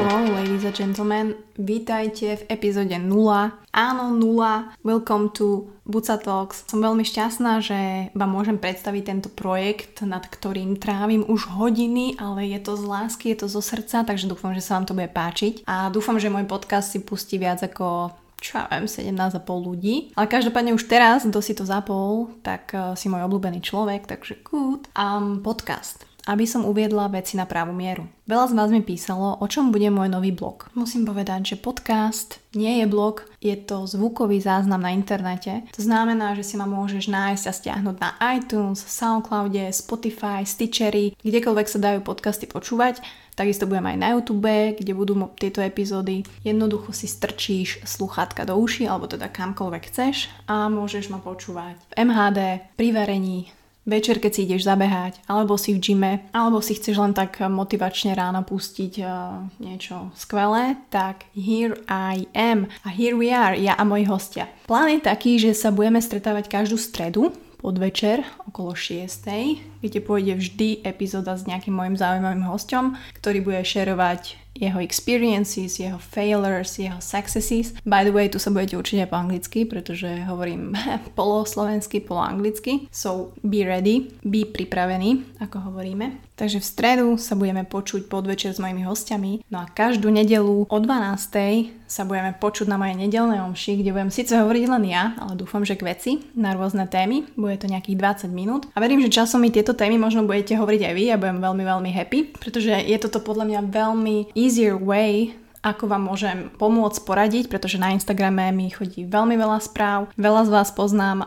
Hello, ladies and gentlemen. Vítajte v epizóde 0. Áno, 0. Welcome to Buca Talks. Som veľmi šťastná, že vám môžem predstaviť tento projekt, nad ktorým trávim už hodiny, ale je to z lásky, je to zo srdca, takže dúfam, že sa vám to bude páčiť. A dúfam, že môj podcast si pustí viac ako čo ja viem, 17,5 ľudí. Ale každopádne už teraz, kto si to zapol, tak uh, si môj obľúbený človek, takže good. Um, podcast aby som uviedla veci na právu mieru. Veľa z vás mi písalo, o čom bude môj nový blog. Musím povedať, že podcast nie je blog, je to zvukový záznam na internete. To znamená, že si ma môžeš nájsť a stiahnuť na iTunes, Soundcloude, Spotify, Stitchery, kdekoľvek sa dajú podcasty počúvať. Takisto budem aj na YouTube, kde budú tieto epizódy. Jednoducho si strčíš sluchátka do uši, alebo teda kamkoľvek chceš a môžeš ma počúvať v MHD, pri varení, večer, keď si ideš zabehať, alebo si v gyme, alebo si chceš len tak motivačne ráno pustiť uh, niečo skvelé, tak here I am a here we are, ja a moji hostia. Plán je taký, že sa budeme stretávať každú stredu, podvečer okolo 6, kde pôjde vždy epizóda s nejakým môjim zaujímavým hostom, ktorý bude šerovať jeho experiences, jeho failures, jeho successes. By the way, tu sa budete určite po anglicky, pretože hovorím polo slovensky, polo anglicky. So be ready, be pripravený, ako hovoríme. Takže v stredu sa budeme počuť podvečer s mojimi hostiami. No a každú nedelu o 12. sa budeme počuť na mojej nedelnej omši, kde budem síce hovoriť len ja, ale dúfam, že k veci na rôzne témy. Bude to nejakých 20 minút. A verím, že časom mi tieto témy možno budete hovoriť aj vy a budem veľmi, veľmi happy, pretože je toto podľa mňa veľmi easier way ako vám môžem pomôcť poradiť, pretože na Instagrame mi chodí veľmi veľa správ, veľa z vás poznám,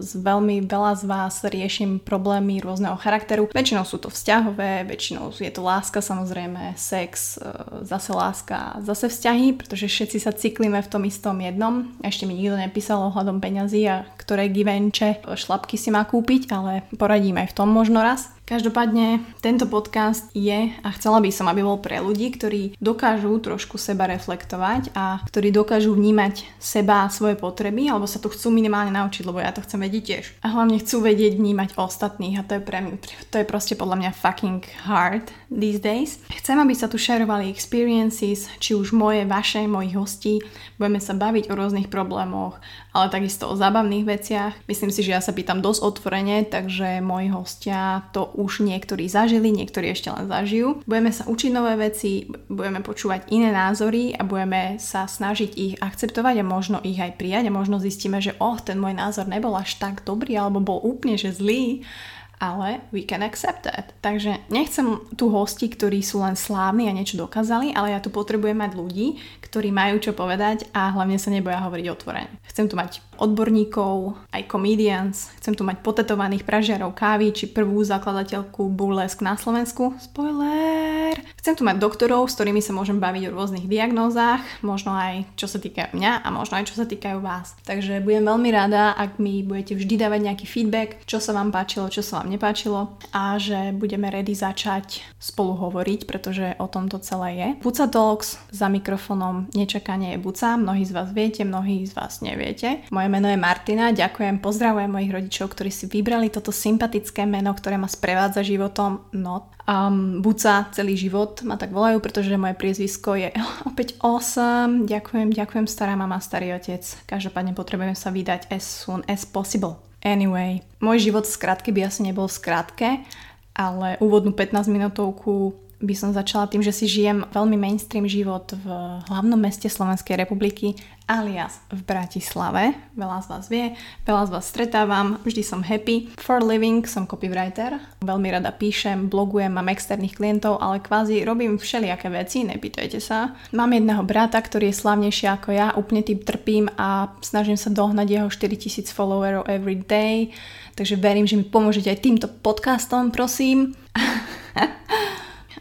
z veľmi veľa z vás riešim problémy rôzneho charakteru. Väčšinou sú to vzťahové, väčšinou je to láska samozrejme, sex, e, zase láska, zase vzťahy, pretože všetci sa cyklíme v tom istom jednom. Ešte mi nikto nepísal ohľadom peňazí a ktoré givenče šlapky si má kúpiť, ale poradím aj v tom možno raz. Každopádne tento podcast je a chcela by som, aby bol pre ľudí, ktorí dokážu trošku seba reflektovať a ktorí dokážu vnímať seba a svoje potreby alebo sa to chcú minimálne naučiť, lebo ja to chcem vedieť tiež. A hlavne chcú vedieť vnímať ostatných a to je pre mňa, to je proste podľa mňa fucking hard these days. Chcem, aby sa tu šerovali experiences, či už moje, vaše, mojich hostí. Budeme sa baviť o rôznych problémoch, ale takisto o zábavných veciach. Myslím si, že ja sa pýtam dosť otvorene, takže moji hostia to už niektorí zažili, niektorí ešte len zažijú. Budeme sa učiť nové veci, budeme počúvať iné názory a budeme sa snažiť ich akceptovať a možno ich aj prijať a možno zistíme, že oh, ten môj názor nebol až tak dobrý alebo bol úplne že zlý ale we can accept that. Takže nechcem tu hosti, ktorí sú len slávni a niečo dokázali, ale ja tu potrebujem mať ľudí, ktorí majú čo povedať a hlavne sa neboja hovoriť otvorene. Chcem tu mať odborníkov, aj comedians, chcem tu mať potetovaných pražiarov kávy či prvú zakladateľku burlesk na Slovensku. Spoiler! Chcem tu mať doktorov, s ktorými sa môžem baviť o rôznych diagnózach, možno aj čo sa týka mňa a možno aj čo sa týkajú vás. Takže budem veľmi rada, ak mi budete vždy dávať nejaký feedback, čo sa vám páčilo, čo sa vám nepáčilo a že budeme ready začať spolu hovoriť, pretože o tom to celé je. Buca Talks za mikrofónom nečakanie je Buca, mnohí z vás viete, mnohí z vás neviete. Moje meno je Martina, ďakujem, pozdravujem mojich rodičov, ktorí si vybrali toto sympatické meno, ktoré ma sprevádza životom. No, um, Buca celý život ma tak volajú, pretože moje priezvisko je opäť awesome. Ďakujem, ďakujem stará mama, starý otec. Každopádne potrebujeme sa vydať as soon as possible. Anyway, môj život v skratke by asi nebol v skratke, ale úvodnú 15 minútovku by som začala tým, že si žijem veľmi mainstream život v hlavnom meste Slovenskej republiky alias v Bratislave. Veľa z vás vie, veľa z vás stretávam, vždy som happy. For living som copywriter, veľmi rada píšem, blogujem, mám externých klientov, ale kvázi robím všelijaké veci, nepýtajte sa. Mám jedného brata, ktorý je slavnejší ako ja, úplne tým trpím a snažím sa dohnať jeho 4000 followerov every day, takže verím, že mi pomôžete aj týmto podcastom, prosím.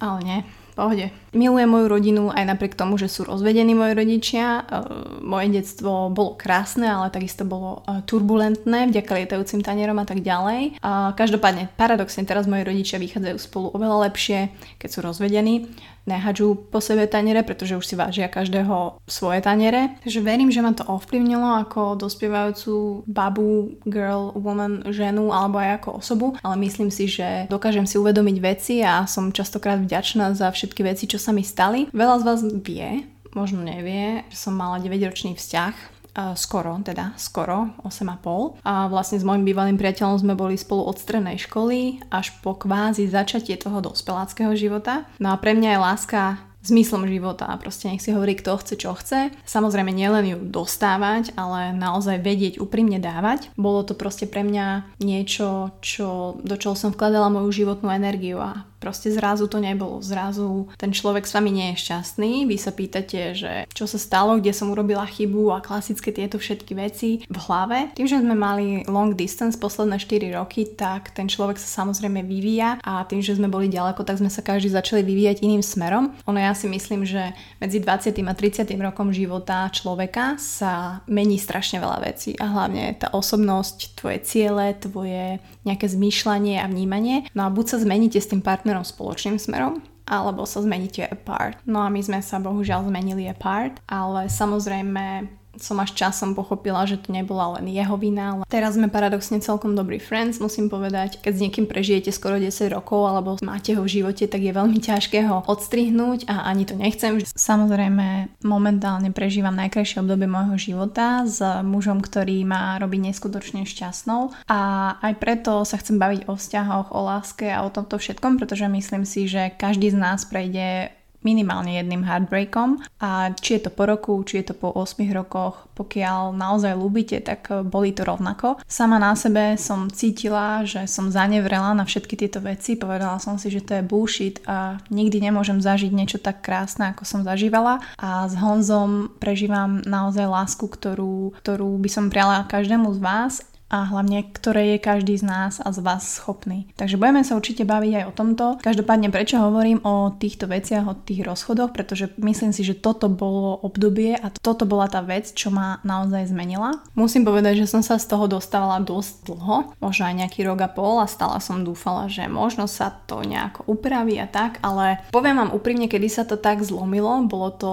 ale nie, pohode. Milujem moju rodinu aj napriek tomu, že sú rozvedení moji rodičia. E, moje detstvo bolo krásne, ale takisto bolo e, turbulentné vďaka lietajúcim tanierom a tak ďalej. Každopádne, paradoxne teraz moji rodičia vychádzajú spolu oveľa lepšie, keď sú rozvedení nehadžú po sebe taniere, pretože už si vážia každého svoje taniere. Takže verím, že ma to ovplyvnilo ako dospievajúcu babu, girl, woman, ženu alebo aj ako osobu, ale myslím si, že dokážem si uvedomiť veci a som častokrát vďačná za všetky veci, čo sa mi stali. Veľa z vás vie, možno nevie, že som mala 9-ročný vzťah skoro, teda skoro, 8,5. A vlastne s mojim bývalým priateľom sme boli spolu od strednej školy až po kvázi začatie toho dospeláckého života. No a pre mňa je láska zmyslom života a proste nech si hovorí, kto chce, čo chce. Samozrejme nielen ju dostávať, ale naozaj vedieť úprimne dávať. Bolo to proste pre mňa niečo, čo, do čoho som vkladala moju životnú energiu a Proste zrazu to nebolo. Zrazu ten človek s vami nie je šťastný. Vy sa pýtate, že čo sa stalo, kde som urobila chybu a klasické tieto všetky veci v hlave. Tým, že sme mali long distance posledné 4 roky, tak ten človek sa samozrejme vyvíja a tým, že sme boli ďaleko, tak sme sa každý začali vyvíjať iným smerom. Ono ja si myslím, že medzi 20. a 30. rokom života človeka sa mení strašne veľa vecí a hlavne tá osobnosť, tvoje ciele, tvoje nejaké zmýšľanie a vnímanie. No a buď sa zmeníte s tým partnerom partnerom spoločným smerom, alebo sa zmeníte apart. No a my sme sa bohužiaľ zmenili apart, ale samozrejme som až časom pochopila, že to nebola len jeho vina. Ale teraz sme paradoxne celkom dobrí friends, musím povedať. Keď s niekým prežijete skoro 10 rokov alebo máte ho v živote, tak je veľmi ťažké ho odstrihnúť a ani to nechcem. Samozrejme, momentálne prežívam najkrajšie obdobie môjho života s mužom, ktorý ma robí neskutočne šťastnou a aj preto sa chcem baviť o vzťahoch, o láske a o tomto všetkom, pretože myslím si, že každý z nás prejde minimálne jedným heartbreakom. A či je to po roku, či je to po 8 rokoch, pokiaľ naozaj ľúbite, tak eh, boli to rovnako. Sama na sebe som cítila, že som zanevrela na všetky tieto veci, povedala som si, že to je bullshit a nikdy nemôžem zažiť niečo tak krásne, ako som zažívala. A s Honzom prežívam naozaj lásku, ktorú, ktorú by som priala každému z vás a hlavne ktoré je každý z nás a z vás schopný. Takže budeme sa určite baviť aj o tomto. Každopádne prečo hovorím o týchto veciach, o tých rozchodoch, pretože myslím si, že toto bolo obdobie a toto bola tá vec, čo ma naozaj zmenila. Musím povedať, že som sa z toho dostávala dosť dlho, možno aj nejaký rok a pol a stále som dúfala, že možno sa to nejako upraví a tak, ale poviem vám úprimne, kedy sa to tak zlomilo, bolo to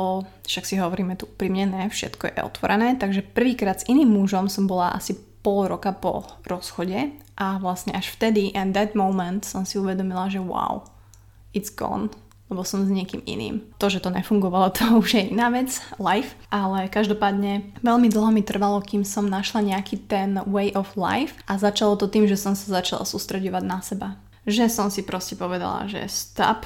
však si hovoríme tu úprimne, ne, všetko je otvorené, takže prvýkrát s iným mužom som bola asi pol roka po rozchode a vlastne až vtedy and that moment som si uvedomila, že wow, it's gone lebo som s niekým iným. To, že to nefungovalo, to už je iná vec, life, ale každopádne veľmi dlho mi trvalo, kým som našla nejaký ten way of life a začalo to tým, že som sa začala sústredovať na seba. Že som si proste povedala, že stop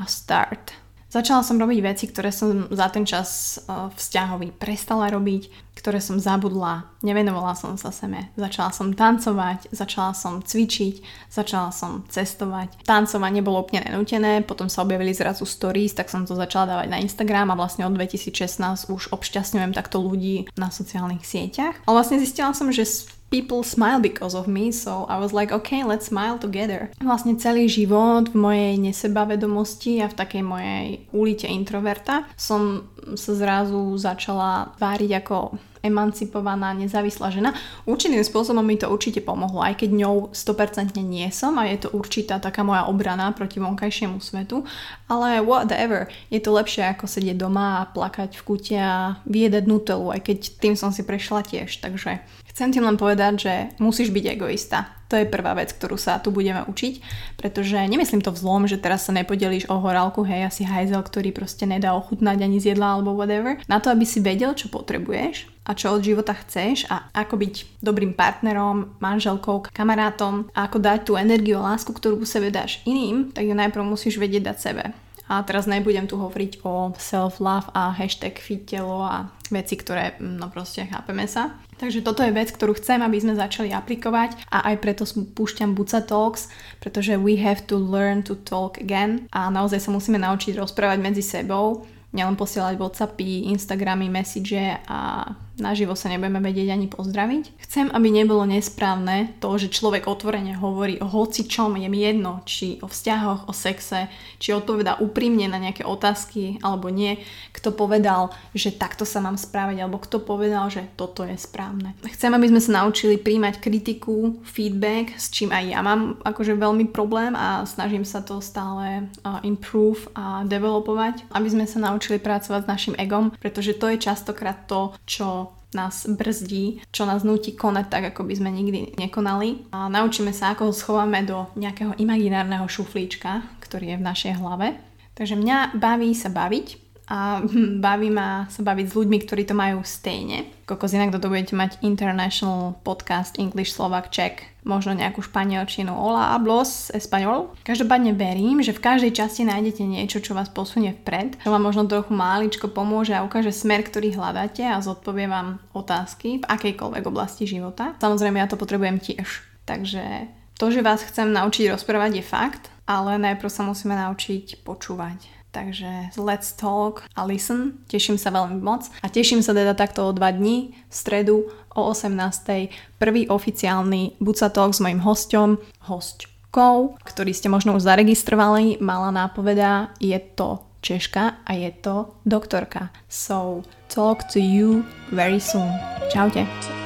a start. Začala som robiť veci, ktoré som za ten čas e, vzťahový prestala robiť, ktoré som zabudla, nevenovala som sa seme. Začala som tancovať, začala som cvičiť, začala som cestovať. Tancovanie bolo úplne nenútené, potom sa objavili zrazu stories, tak som to začala dávať na Instagram a vlastne od 2016 už obšťastňujem takto ľudí na sociálnych sieťach. Ale vlastne zistila som, že people smile because of me, so I was like, okay, let's smile together. Vlastne celý život v mojej nesebavedomosti a v takej mojej ulite introverta som sa zrazu začala váriť ako emancipovaná, nezávislá žena. Určitým spôsobom mi to určite pomohlo, aj keď ňou 100% nie som a je to určitá taká moja obrana proti vonkajšiemu svetu, ale whatever, je to lepšie ako sedieť doma a plakať v kute a vyjedať nutelu, aj keď tým som si prešla tiež, takže Chcem ti len povedať, že musíš byť egoista. To je prvá vec, ktorú sa tu budeme učiť, pretože nemyslím to vzlom, že teraz sa nepodelíš o horálku, hej, asi hajzel, ktorý proste nedá ochutnať ani z jedla alebo whatever. Na to, aby si vedel, čo potrebuješ a čo od života chceš a ako byť dobrým partnerom, manželkou, kamarátom a ako dať tú energiu a lásku, ktorú sebe dáš iným, tak ju najprv musíš vedieť dať sebe. A teraz nebudem tu hovoriť o self-love a hashtag fit telo a veci, ktoré, no proste chápeme sa. Takže toto je vec, ktorú chcem, aby sme začali aplikovať a aj preto púšťam Buca Talks, pretože we have to learn to talk again a naozaj sa musíme naučiť rozprávať medzi sebou nielen posielať Whatsappy, Instagramy, message a naživo sa nebudeme vedieť ani pozdraviť. Chcem, aby nebolo nesprávne to, že človek otvorene hovorí o hoci čom, je mi jedno, či o vzťahoch, o sexe, či odpovedá úprimne na nejaké otázky alebo nie, kto povedal, že takto sa mám správať, alebo kto povedal, že toto je správne. Chcem, aby sme sa naučili príjmať kritiku, feedback, s čím aj ja mám akože veľmi problém a snažím sa to stále improve a developovať, aby sme sa naučili pracovať s našim egom, pretože to je častokrát to, čo nás brzdí, čo nás nutí konať tak, ako by sme nikdy nekonali. A naučíme sa, ako ho schováme do nejakého imaginárneho šuflíčka, ktorý je v našej hlave. Takže mňa baví sa baviť a baví ma sa baviť s ľuďmi, ktorí to majú stejne. Kokos inak toto budete mať International Podcast English Slovak Czech, možno nejakú španielčinu Hola hablos español. Každopádne verím, že v každej časti nájdete niečo, čo vás posunie vpred, čo vám možno trochu máličko pomôže a ukáže smer, ktorý hľadáte a zodpovie vám otázky v akejkoľvek oblasti života. Samozrejme ja to potrebujem tiež. Takže to, že vás chcem naučiť rozprávať je fakt, ale najprv sa musíme naučiť počúvať. Takže let's talk a listen. Teším sa veľmi moc. A teším sa teda takto o dva dní, v stredu o 18. prvý oficiálny Buca Talk s mojim hosťom, hostkou, ktorý ste možno už zaregistrovali, mala nápoveda, je to Češka a je to doktorka. So, talk to you very soon. Čaute.